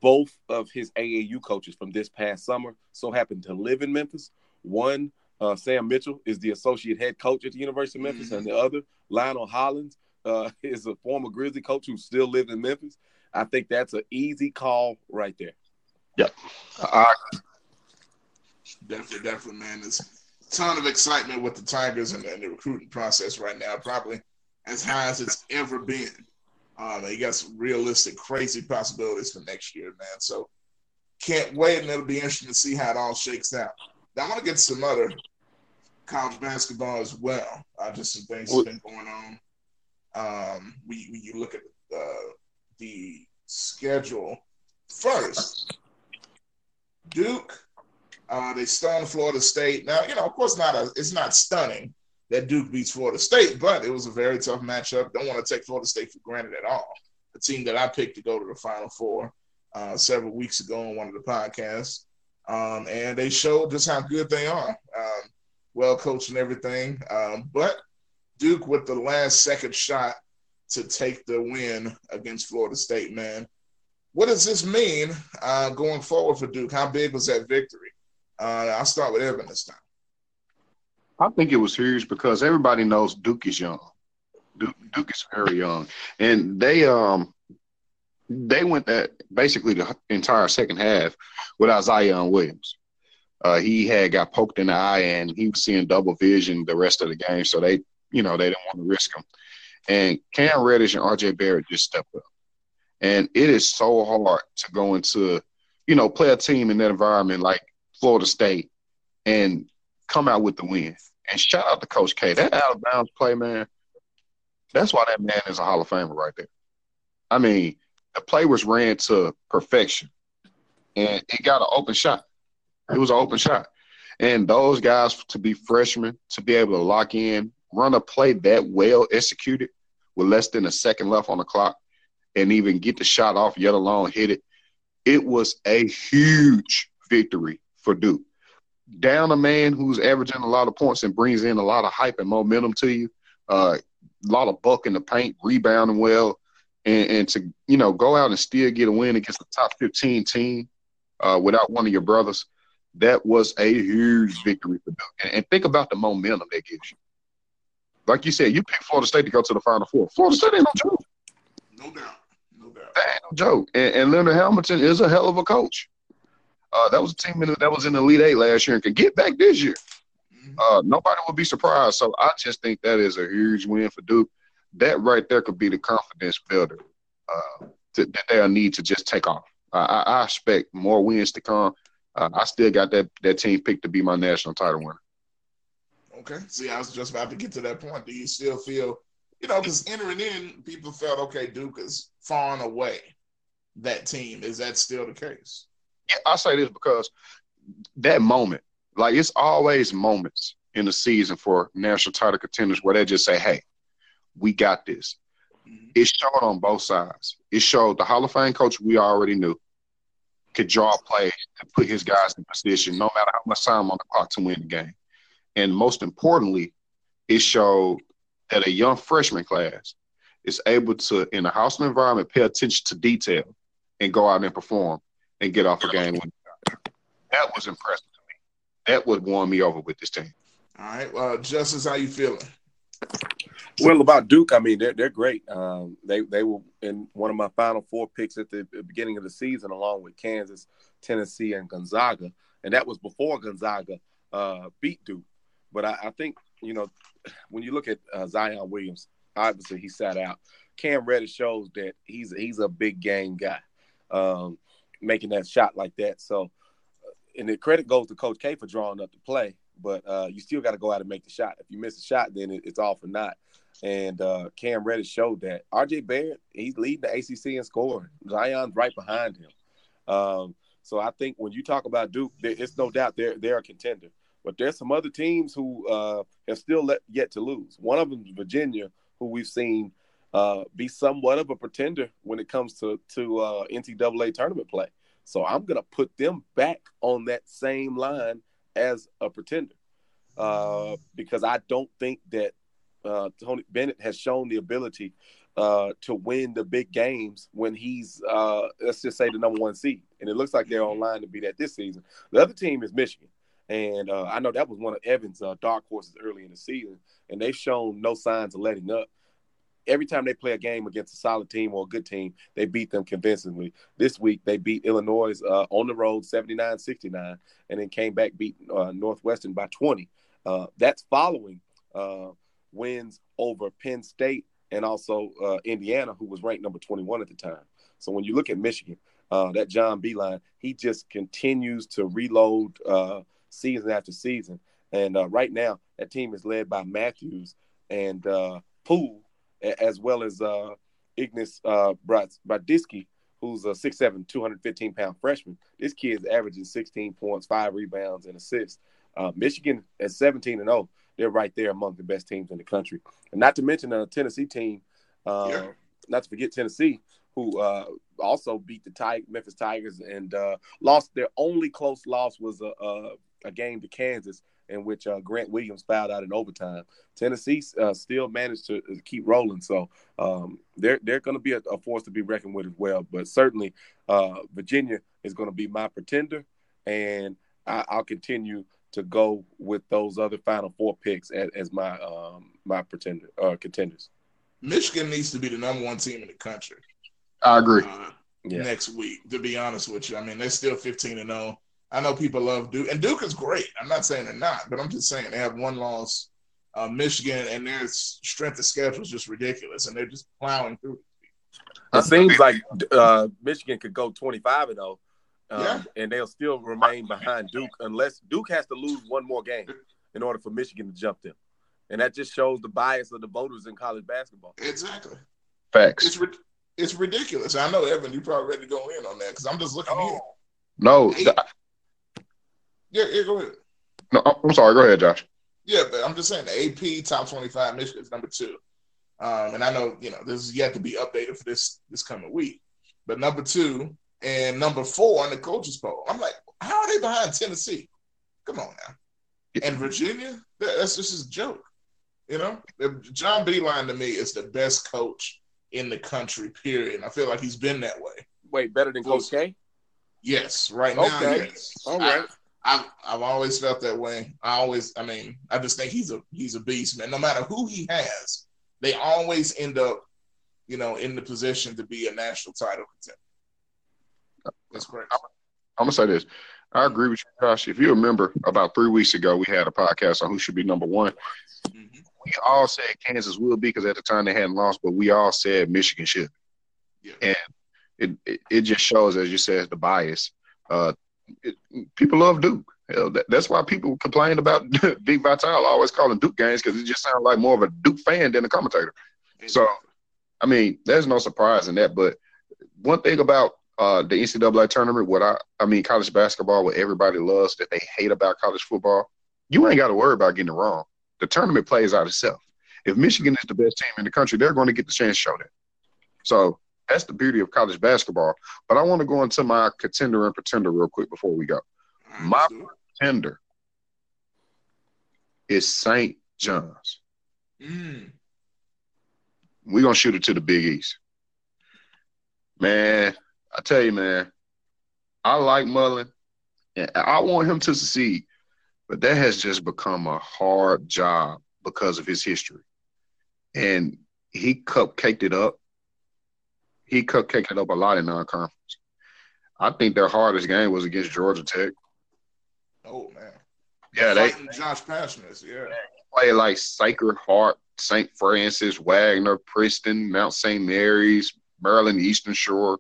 S2: both of his AAU coaches from this past summer so happened to live in Memphis. One, uh, Sam Mitchell, is the associate head coach at the University of Memphis, mm-hmm. and the other, Lionel Hollins, uh, is a former Grizzly coach who still lives in Memphis. I think that's an easy call right there.
S3: Yep. Uh,
S1: definitely, definitely, man. There's a ton of excitement with the Tigers and, and the recruiting process right now, probably as high as it's ever been. Um, you got some realistic, crazy possibilities for next year, man. So can't wait, and it'll be interesting to see how it all shakes out. Now, I want to get some other college basketball as well. Uh, just some things that's been going on. Um, we, we you look at uh, the schedule first. Duke, uh, they stunned Florida State. Now, you know, of course, not a, it's not stunning that Duke beats Florida State, but it was a very tough matchup. Don't want to take Florida State for granted at all. The team that I picked to go to the Final Four uh, several weeks ago on one of the podcasts, um, and they showed just how good they are. Um, well coached and everything, um, but Duke with the last second shot to take the win against Florida State, man. What does this mean uh, going forward for Duke? How big was that victory? Uh, I'll start with Evan this time.
S3: I think it was huge because everybody knows Duke is young. Duke, Duke is very young, and they um they went that basically the entire second half without Zion Williams. Uh, he had got poked in the eye and he was seeing double vision the rest of the game, so they you know they didn't want to risk him. And Cam Reddish and RJ Barrett just stepped up, and it is so hard to go into you know play a team in that environment like Florida State and come out with the win. And shout out to Coach K. That out of bounds play, man. That's why that man is a Hall of Famer right there. I mean, the play was ran to perfection, and it got an open shot. It was an open shot, and those guys to be freshmen to be able to lock in, run a play that well executed with less than a second left on the clock, and even get the shot off, yet alone hit it. It was a huge victory for Duke down a man who's averaging a lot of points and brings in a lot of hype and momentum to you, uh, a lot of buck in the paint, rebounding well, and, and, to you know go out and still get a win against the top 15 team uh, without one of your brothers, that was a huge victory for them. And, and, think about the momentum that gives you. Like you said, you picked Florida State to go to the Final Four. Florida State ain't no joke.
S1: No doubt. No doubt.
S3: That ain't no joke. And, and Leonard Hamilton is a hell of a coach. Uh, that was a team in, that was in the Elite Eight last year and can get back this year. Mm-hmm. Uh, nobody will be surprised. So I just think that is a huge win for Duke. That right there could be the confidence builder uh, to, that they'll need to just take off. I, I expect more wins to come. Uh, I still got that that team picked to be my national title winner.
S1: Okay. See, I was just about to get to that point. Do you still feel, you know, because entering in, people felt okay, Duke is far and away that team. Is that still the case?
S3: Yeah, I say this because that moment, like it's always moments in the season for national title contenders where they just say, "Hey, we got this." Mm-hmm. It showed on both sides. It showed the Hall of Fame coach we already knew could draw plays and put his guys in position, no matter how much time on the clock to win the game. And most importantly, it showed that a young freshman class is able to, in a hostile environment, pay attention to detail and go out and perform and get off a game when that was impressive to me. That would warm me over with this team.
S1: All right. Well, Justice, how you feeling?
S2: Well, about Duke, I mean, they're they're great. Um, they they were in one of my final four picks at the beginning of the season, along with Kansas, Tennessee, and Gonzaga, and that was before Gonzaga uh, beat Duke. But I, I, think you know when you look at uh, Zion Williams, obviously he sat out. Cam Reddish shows that he's he's a big game guy. Um, making that shot like that. So, and the credit goes to Coach K for drawing up the play. But uh, you still got to go out and make the shot. If you miss a shot, then it, it's all for naught. And uh, Cam Reddish showed that. RJ Barrett, he's leading the ACC in scoring. Zion's right behind him. Um, so I think when you talk about Duke, it's no doubt they're they're a contender. But there's some other teams who uh, have still let, yet to lose. One of them is Virginia, who we've seen uh, be somewhat of a pretender when it comes to to uh, NCAA tournament play. So I'm gonna put them back on that same line as a pretender uh, because I don't think that uh, Tony Bennett has shown the ability uh, to win the big games when he's uh, let's just say the number one seed, and it looks like they're on line to be that this season. The other team is Michigan, and uh, I know that was one of Evan's uh, dark horses early in the season, and they've shown no signs of letting up. Every time they play a game against a solid team or a good team, they beat them convincingly. This week, they beat Illinois uh, on the road 79 69, and then came back, beat uh, Northwestern by 20. Uh, that's following uh, wins over Penn State and also uh, Indiana, who was ranked number 21 at the time. So when you look at Michigan, uh, that John Beilein, he just continues to reload season after season. And right now, that team is led by Matthews and Poole, as well as uh, Ignas uh, Brazdeikis, who's a 6'7", 215 pound freshman. This kid is averaging 16 points, five rebounds, and assists. Uh, Michigan at 17 and 0 they're right there among the best teams in the country. And not to mention a Tennessee team, uh, yeah. not to forget Tennessee, who uh, also beat the Tig- Memphis Tigers and uh, lost. Their only close loss was a, a, a game to Kansas, in which uh, Grant Williams fouled out in overtime. Tennessee uh, still managed to keep rolling, so um, they're they're going to be a, a, force to be reckoned with as well. But certainly, uh, Virginia is going to be my pretender, and I, I'll continue to go with those other Final Four picks as, as my um, my pretender uh, contenders.
S1: Michigan needs to be the number one team in the country.
S3: I agree. Uh,
S1: yeah. Next week, to be honest with you, I mean they're still fifteen and zero. I know people love Duke, and Duke is great. I'm not saying they're not, but I'm just saying they have one loss. Uh, Michigan and their strength of schedule is just ridiculous, and they're just plowing through.
S2: It seems like uh, Michigan could go 25 and 0 um, yeah. and they'll still remain behind Duke unless Duke has to lose one more game in order for Michigan to jump them, and that just shows the bias of the voters in college basketball.
S1: Exactly.
S3: Facts.
S1: It's it's ridiculous. I know Evan, You're probably ready to go in on that because I'm just looking oh. here.
S3: No. The,
S1: yeah, yeah, go ahead.
S3: No, I'm sorry. Go ahead, Josh.
S1: Yeah, but I'm just saying the AP top 25 Michigan is number two. Um, and I know you know this is yet to be updated for this this coming week, but number two and number four on the coaches poll. I'm like, how are they behind Tennessee? Come on now. And Virginia, that's just a joke. You know, John Beilein to me is the best coach in the country. Period. And I feel like he's been that way.
S2: Wait, better than Coach K?
S1: Yes, right now. Okay. Yes. All right. I've I've always felt that way. I always, I mean, I just think he's a he's a beast, man. No matter who he has, they always end up, you know, in the position to be a national title contender. That's correct. I'm,
S3: I'm gonna say this. I agree with you, Josh. If you remember, about three weeks ago, we had a podcast on who should be number one. Mm-hmm. We all said Kansas will be because at the time they hadn't lost, but we all said Michigan should. Yeah. And it, it, it just shows, as you said, the bias. Uh, people love Duke. Hell, that, that's why people complain about Dick Vitale always calling Duke games because it just sounds like more of a Duke fan than a commentator. So, I mean, there's no surprise in that. But one thing about uh, the NCAA tournament, what I I mean college basketball, what everybody loves that they hate about college football, you ain't got to worry about getting it wrong. The tournament plays out itself. If Michigan is the best team in the country, they're going to get the chance to show that. So that's the beauty of college basketball. But I want to go into my contender and pretender real quick before we go. My pretender is St. John's. Mm. We're gonna shoot it to the Big East. Man, I tell you, man, I like Mullin, and I want him to succeed, but that has just become a hard job because of his history. And he cupcaked it up. He cupcaked it up a lot in non-conference. I think their hardest game was against Georgia Tech.
S1: Oh man,
S3: yeah, they
S1: Josh Pastner's, yeah.
S3: Play like Sacred Heart, St. Francis, Wagner, Princeton, Mount St. Mary's, Maryland Eastern Shore.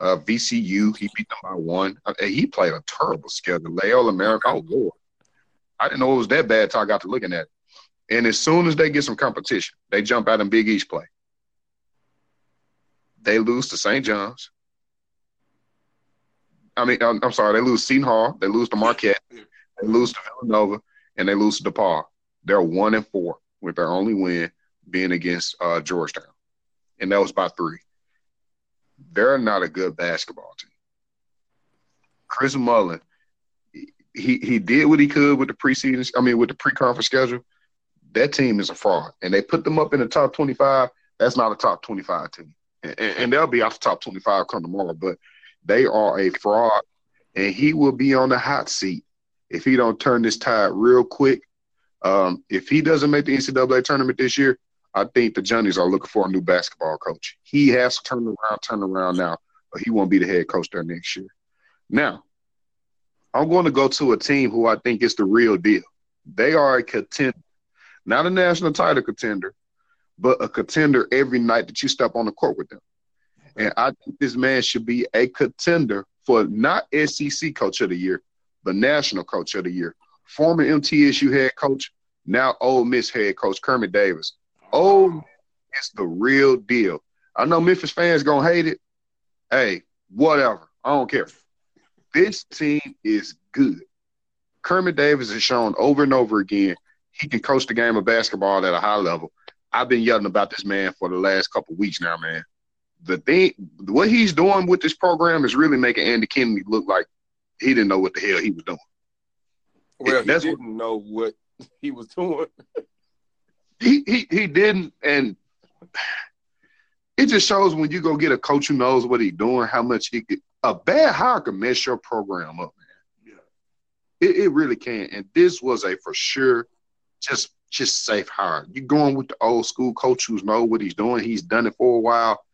S3: Uh, VCU, he beat them by one. Uh, he played a terrible schedule. Loyola America, oh Lord. I didn't know it was that bad until I got to looking at it. And as soon as they get some competition, they jump out in Big East play. They lose to St. John's. I mean, I'm, I'm sorry, they lose Seton Hall, they lose to Marquette, they lose to Villanova, and they lose to DePaul. They're one and four with their only win being against uh, Georgetown, and that was by three. They're not a good basketball team. Chris Mullin, he he did what he could with the preseason. I mean, with the pre-conference schedule. That team is a fraud, and they put them up in the top twenty-five. That's not a top twenty-five team, and, and they'll be off the top twenty-five come tomorrow. But they are a fraud, and he will be on the hot seat if he don't turn this tide real quick. Um, if he doesn't make the NCAA tournament this year, I think the Johnnies are looking for a new basketball coach. He has to turn around, turn around now, or he won't be the head coach there next year. Now, I'm going to go to a team who I think is the real deal. They are a contender, not a national title contender, but a contender every night that you step on the court with them. And I think this man should be a contender for not SEC Coach of the Year, but National Coach of the Year. Former MTSU head coach, now Ole Miss head coach Kermit Davis. Oh, it's the real deal. I know Memphis fans gonna hate it. Hey, whatever. I don't care. This team is good. Kermit Davis has shown over and over again he can coach the game of basketball at a high level. I've been yelling about this man for the last couple weeks now, man the thing, what he's doing with this program is really making Andy Kennedy look like he didn't know what the hell he was doing.
S2: Well, he didn't what, know what he was doing.
S3: he, he he didn't, and it just shows when you go get a coach who knows what he's doing, how much he could. A bad hire can mess your program up, man. Yeah, it, it really can. And this was a for sure, just just safe hire. You're going with the old school coach who's know what he's doing. He's done it for a while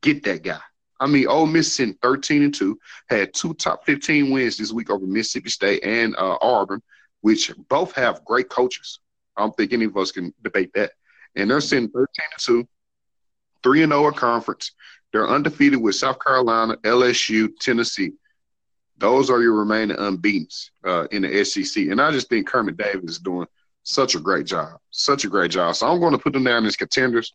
S3: Get that guy. I mean, Ole Miss sent 13 and 2, had two top 15 wins this week over Mississippi State and uh, Auburn, which both have great coaches. I don't think any of us can debate that. And they're sitting 13 and 2, 3 and 0 conference. They're undefeated with South Carolina, LSU, Tennessee. Those are your remaining unbeaten uh, in the SEC. And I just think Kermit Davis is doing such a great job, such a great job. So I'm going to put them down as contenders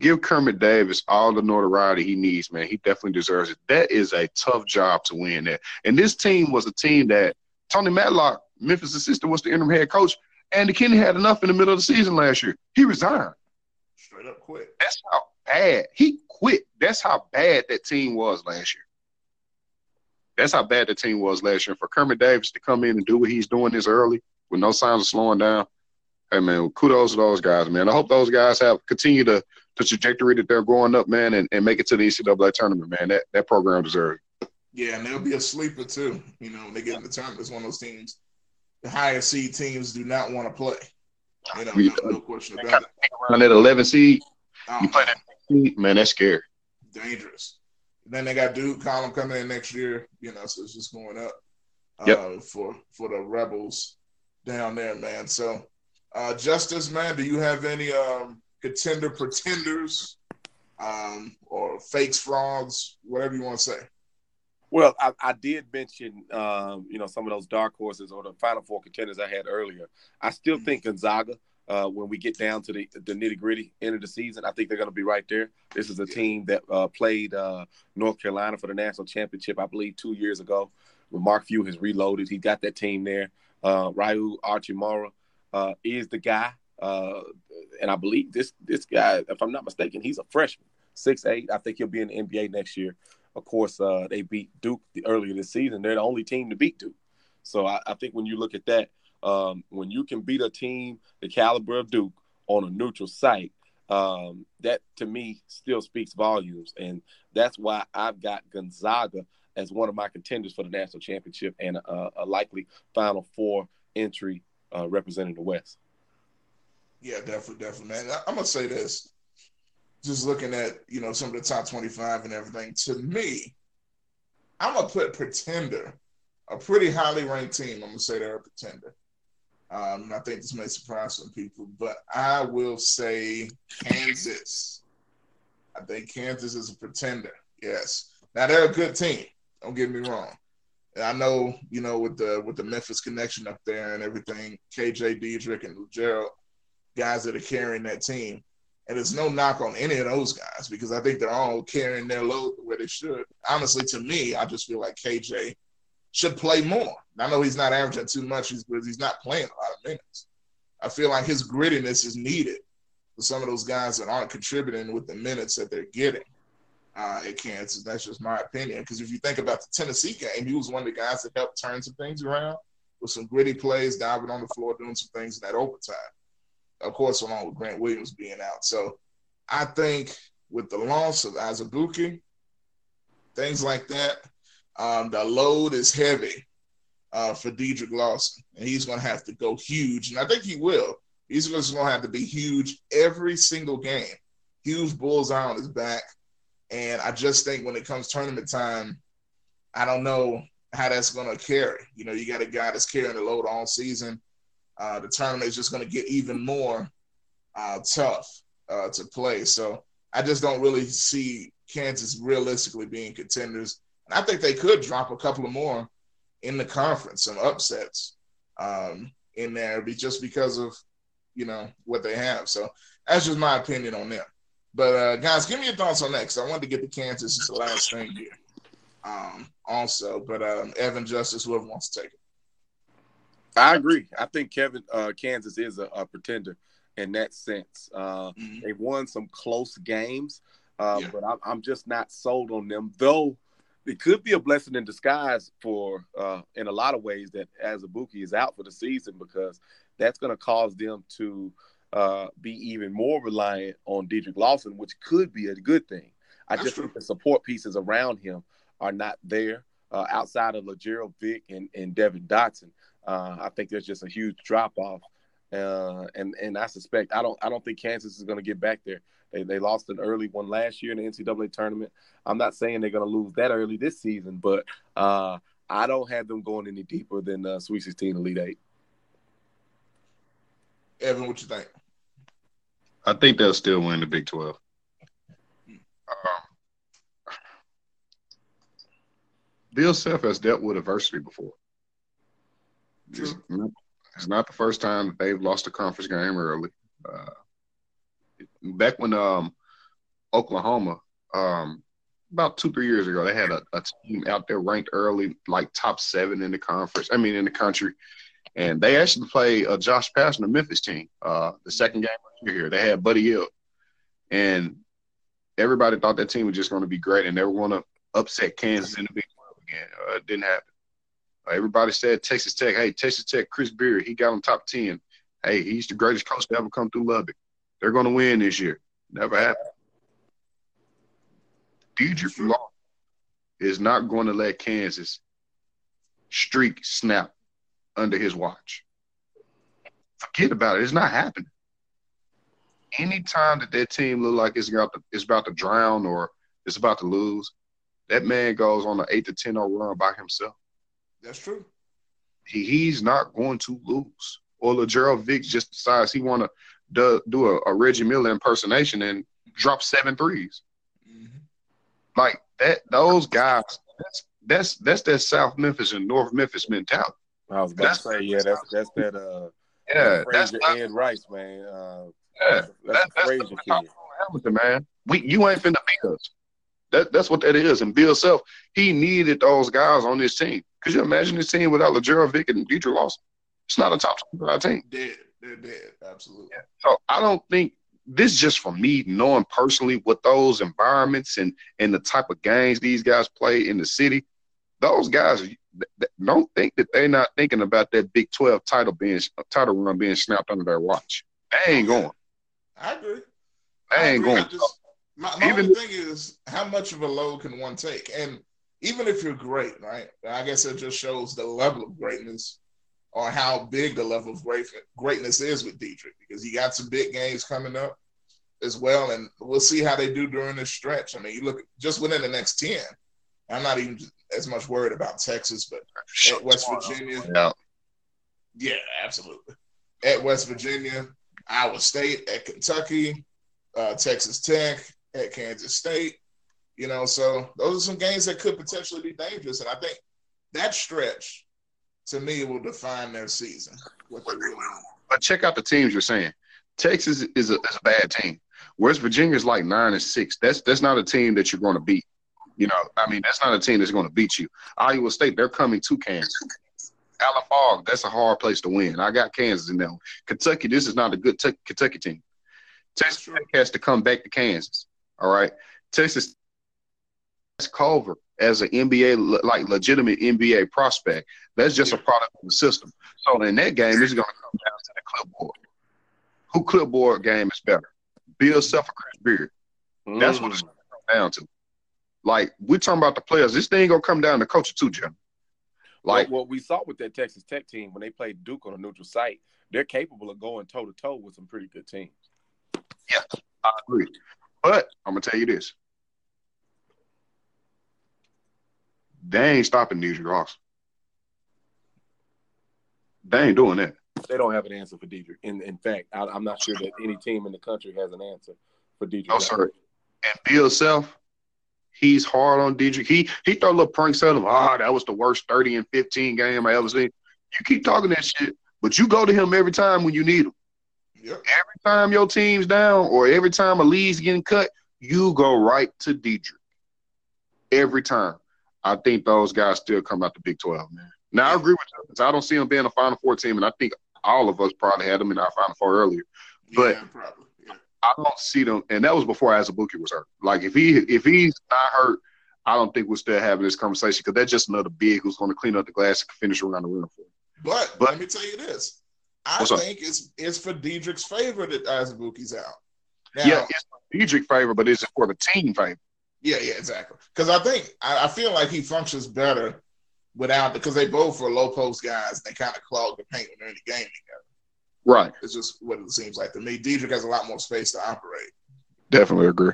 S3: give Kermit Davis all the notoriety he needs, man. He definitely deserves it. That is a tough job to win that. And this team was a team that Tony Madlock, Memphis' assistant, was the interim head coach. Andy Kennedy had enough in the middle of the season last year. He resigned.
S1: Straight up quit.
S3: That's how bad he quit. That's how bad that team was last year. That's how bad the team was last year. For Kermit Davis to come in and do what he's doing this early with no signs of slowing down, hey man, kudos to those guys, man. I hope those guys have continue to the trajectory that they're going up, man, and, and make it to the NCAA tournament, man. That that program deserves.
S1: Yeah, and they'll be a sleeper too. You know, when they get in the tournament, it's one of those teams. The higher seed teams do not want to play. You know, no, no question about it.
S3: Around that 11 seed, um, you play that seed, man, that's scary.
S1: Dangerous. Then they got Duke Column coming in next year. You know, so it's just going up uh,
S3: yep.
S1: for for the Rebels down there, man. So, uh, Justice, man, do you have any um, contender pretenders um, or fakes, frauds, whatever you want to say.
S2: Well, I, I did mention, um, you know, some of those dark horses or the Final Four contenders I had earlier. I still mm-hmm. think Gonzaga, uh, when we get down to the, the nitty gritty end of the season, I think they're going to be right there. This is a team that uh, played uh, North Carolina for the national championship, I believe, two years ago. When Mark Few has reloaded, he got that team there. Uh, Rui Hachimura uh, is the guy. Uh, and I believe this this guy, if I'm not mistaken, he's a freshman, six eight. I think he'll be in the NBA next year. Of course, uh, they beat Duke the, earlier this season. They're the only team to beat Duke. So I, I think when you look at that, um, when you can beat a team the caliber of Duke on a neutral site, um, that to me still speaks volumes, and that's why I've got Gonzaga as one of my contenders for the national championship and a, a likely Final Four entry uh, representing the West.
S1: Yeah, definitely, definitely, man. I'm gonna say this. Just looking at you know some of the top 25 and everything, to me, I'm gonna put Pretender, a pretty highly ranked team. I'm gonna say they're a pretender. Um, I think this may surprise some people, but I will say Kansas. I think Kansas is a pretender. Yes. Now they're a good team. Don't get me wrong. And I know, you know, with the with the Memphis connection up there and everything, KJ Dedric and Gerald, guys that are carrying that team. And there's no knock on any of those guys because I think they're all carrying their load the way they should. Honestly, to me, I just feel like KJ should play more. I know he's not averaging too much because he's not playing a lot of minutes. I feel like his grittiness is needed for some of those guys that aren't contributing with the minutes that they're getting uh, at Kansas. That's just my opinion. Because if you think about the Tennessee game, he was one of the guys that helped turn some things around with some gritty plays, diving on the floor, doing some things in that overtime of course, along with Grant Williams being out. So I think with the loss of Azubuike, things like that, um, the load is heavy uh, for Dedric Lawson, and he's going to have to go huge. And I think he will. He's just going to have to be huge every single game. Huge bullseye on his back. And I just think when it comes tournament time, I don't know how that's going to carry. You know, you got a guy that's carrying the load all season uh, the tournament is just going to get even more uh, tough uh, to play. So I just don't really see Kansas realistically being contenders. And I think they could drop a couple of more in the conference, some upsets um, in there, be just because of you know what they have. So that's just my opinion on them. But uh, guys, give me your thoughts on that because I wanted to get to Kansas as the last thing here. Um, also, but um, Evan Justice, whoever wants to take it.
S2: I agree. I think Kevin uh, Kansas is a, a, pretender in that sense. Uh, mm-hmm. They've won some close games, uh, yeah. but I'm, I'm, just not sold on them. Though it could be a blessing in disguise for, uh, in a lot of ways, that Azubuike is out for the season because that's going to cause them to uh, be even more reliant on Dedric Lawson, which could be a good thing. I that's just true. think the support pieces around him are not there. Uh, outside of Lagerald Vick and, and Devon Dotson. Uh, I think there's just a huge drop off, uh, and and I suspect I don't I don't think Kansas is going to get back there. They they lost an early one last year in the NCAA tournament. I'm not saying they're going to lose that early this season, but uh, I don't have them going any deeper than uh, Sweet 16 Elite Eight.
S1: Evan, what you think?
S3: I think they'll still win the Big 12. Um, Bill Self has dealt with adversity before. It's not, it's not, the first time that they've lost a conference game early. Uh, back when um, Oklahoma, um, about two three years ago, they had a, a, team out there ranked early, like top seven in the conference. I mean, in the country, and they actually played a Josh Pastner Memphis team. Uh, the second game here, they had Buddy Hield, and everybody thought that team was just going to be great, and they were going to upset Kansas in the Big 12 again. Uh, it didn't happen. Everybody said Texas Tech. Hey, Texas Tech, Chris Beard, he got on top 10. Hey, he's the greatest coach to ever come through Lubbock. They're going to win this year. Never happened. Dedric Law is not going to let Kansas streak snap under his watch. Forget about it. It's not happening. Anytime that that team look like it's about to, it's about to drown or it's about to lose, that man goes on an eight to ten run by himself.
S1: That's true.
S3: He, he's not going to lose. Or Lagerald Vick just decides he want to do, do a, a, Reggie Miller impersonation and drop seven threes. Mm-hmm. Like that, those guys. That's that's that's that South Memphis and North Memphis mentality.
S2: I was about that's, to say, yeah, that's that's that. Uh,
S3: yeah, that's
S2: not, Ed Rice, man. Uh, yeah, that's, that's, that's, that's
S3: Hamilton, man. We you ain't finna beat us. That that's what that is. And Bill Self, he needed those guys on his team. Could you imagine this team without Lagerald Vick and Dedric Lawson? It's not a top 25 team.
S1: Dead. They're dead. Absolutely. Yeah.
S3: So I don't think this just for me knowing personally what those environments and and the type of games these guys play in the city. Those guys don't think that they're not thinking about that Big 12 title being title run being snapped under their watch. They ain't going.
S1: I agree.
S3: They I ain't agree. going.
S1: Just, my, my Even, only thing is how much of a load can one take? And even if you're great, right? I guess it just shows the level of greatness or how big the level of great, greatness is with Dedric because he got some big games coming up as well, and we'll see how they do during this stretch. I mean, you look just within the next ten. I'm not even as much worried about Texas, but at West Virginia,
S3: yeah,
S1: yeah, absolutely. At West Virginia, Iowa State, at Kentucky, uh, Texas Tech, at Kansas State, you know, so those are some games that could potentially be dangerous. And I think that stretch to me will define their season. What they really
S3: But check out the teams you're saying. Texas is a, is a bad team. West Virginia is like nine and six. That's that's not a team that you're going to beat. You know, I mean, that's not a team that's going to beat you. Iowa State, they're coming to Kansas. Phog, that's a hard place to win. I got Kansas in there. Kentucky, this is not a good t- Kentucky team. Texas Tech has to come back to Kansas. All right, Texas Culver as an NBA like legitimate NBA prospect. That's just a product of the system. So in that game, it's going to come down to the clipboard. Who clipboard game is better? Bill Self or Chris Beard? That's mm. what it's going to come down to. Like we're talking about the players. This thing gonna come down to coaching too, Jim.
S2: Like well, what we saw with that Texas Tech team when they played Duke on a neutral site, they're capable of going toe to toe with some pretty good teams.
S3: Yeah, I agree. But I'm gonna tell you this: they ain't stopping Dedric Ross. They ain't doing that.
S2: They don't have an answer for Dedric. In in fact, I, am not sure that any team in the country has an answer for Dedric.
S3: No, sir. And Bill Self, he's hard on Dedric. He he throw a little pranks at him. Ah, oh, that was the worst 30 and 15 game I ever seen. You keep talking that shit, but you go to him every time when you need him. Yep. Every time your team's down or every time a lead's getting cut, you go right to Dedric. Every time. I think those guys still come out the Big 12, man. Now, I agree with you. I don't see them being a Final Four team, and I think all of us probably had them in our Final Four earlier. But yeah, probably. I don't see them, and that was before Azubuike was hurt. Like if he if he's not hurt, I don't think we're still having this conversation because that's just another big who's going to clean up the glass and finish around the rim for him.
S1: But, but let me tell you this: I think it's it's for Dedric's favor that Azubuike's out.
S3: Now, yeah, it's favor, but it's for the team favor.
S1: Yeah, yeah, exactly. Because I think I, I, feel like he functions better without because they both are low post guys. And they kind of clog the paint when they're in the game together.
S3: Right.
S1: It's just what it seems like to me. Dedric has a lot more space to operate.
S3: Definitely agree.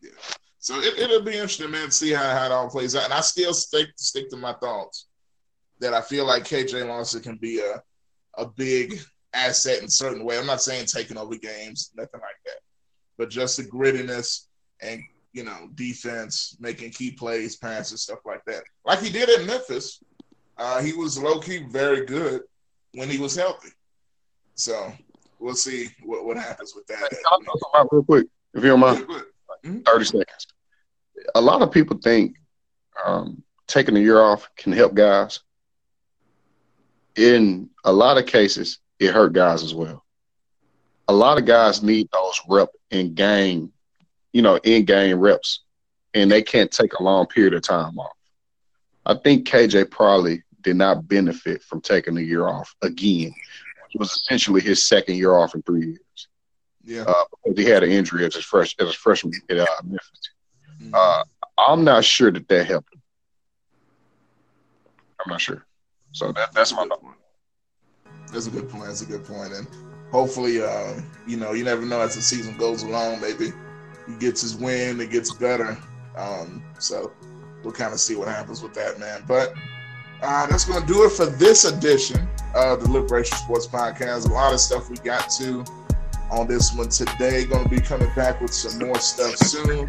S1: Yeah. So it, will be interesting, man, to see how, how it all plays out. And I still stick stick to my thoughts that I feel like KJ Lawson can be a a big asset in a certain way. I'm not saying taking over games, nothing like that, but just the grittiness and you know defense, making key plays, passes, stuff like that. Like he did at Memphis, uh, he was low key very good when he was healthy. So we'll see what, what happens with that. I'll talk about
S3: real quick, if you don't mind. Mm-hmm. 30 seconds. A lot of people think um, taking a year off can help guys. In a lot of cases, it hurt guys as well. A lot of guys need those rep and game, you know, in game reps, and they can't take a long period of time off. I think KJ probably did not benefit from taking a year off again was essentially his second year off in three years.
S1: Yeah, uh, because
S3: he had an injury as a fresh as a freshman at uh, Memphis. Mm-hmm. Uh, I'm not sure that that helped him. I'm not sure. So that that's my
S1: thought. That's a good point. That's a good point. point, and hopefully, uh, you know, you never know as the season goes along. Maybe he gets his win, it gets better. Um, so we'll kind of see what happens with that, man. But uh, that's going to do it for this edition of the Liberation Sports Podcast. A lot of stuff we got to on this one today. Going to be coming back with some more stuff soon.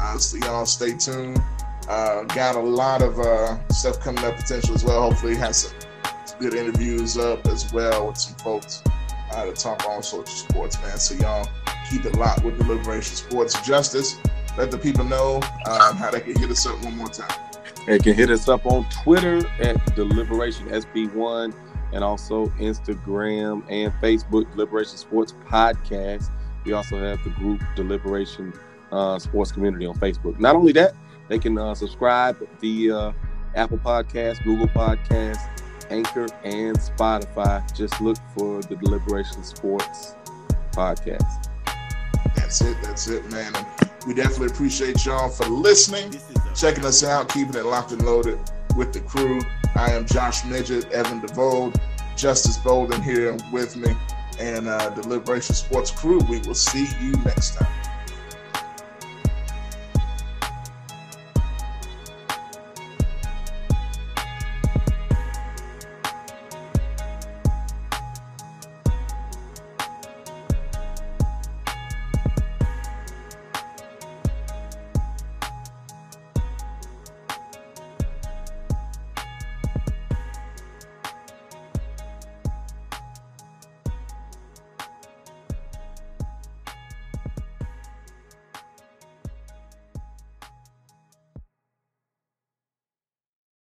S1: Uh, so y'all stay tuned. Uh, got a lot of uh, stuff coming up potential as well. Hopefully, has some, some good interviews up as well with some folks uh, to talk all sorts of sports, man. So y'all keep it locked with the Liberation Sports Justice. Let the people know um, how they can hit us up one more time.
S2: They can hit us up on Twitter at Deliberation SB1 and also Instagram and Facebook, Deliberation Sports Podcast. We also have the group Deliberation uh, Sports Community on Facebook. Not only that, they can uh, subscribe via Apple Podcasts, Google Podcasts, Anchor, and Spotify. Just look for the Deliberation Sports Podcast.
S1: That's it. That's it, man. We definitely appreciate y'all for listening, checking us out, keeping it locked and loaded with the crew. I am Josh Midget, Evan DeVold, Justice Bolden here with me, and uh, the Liberation Sports crew. We will see you next time.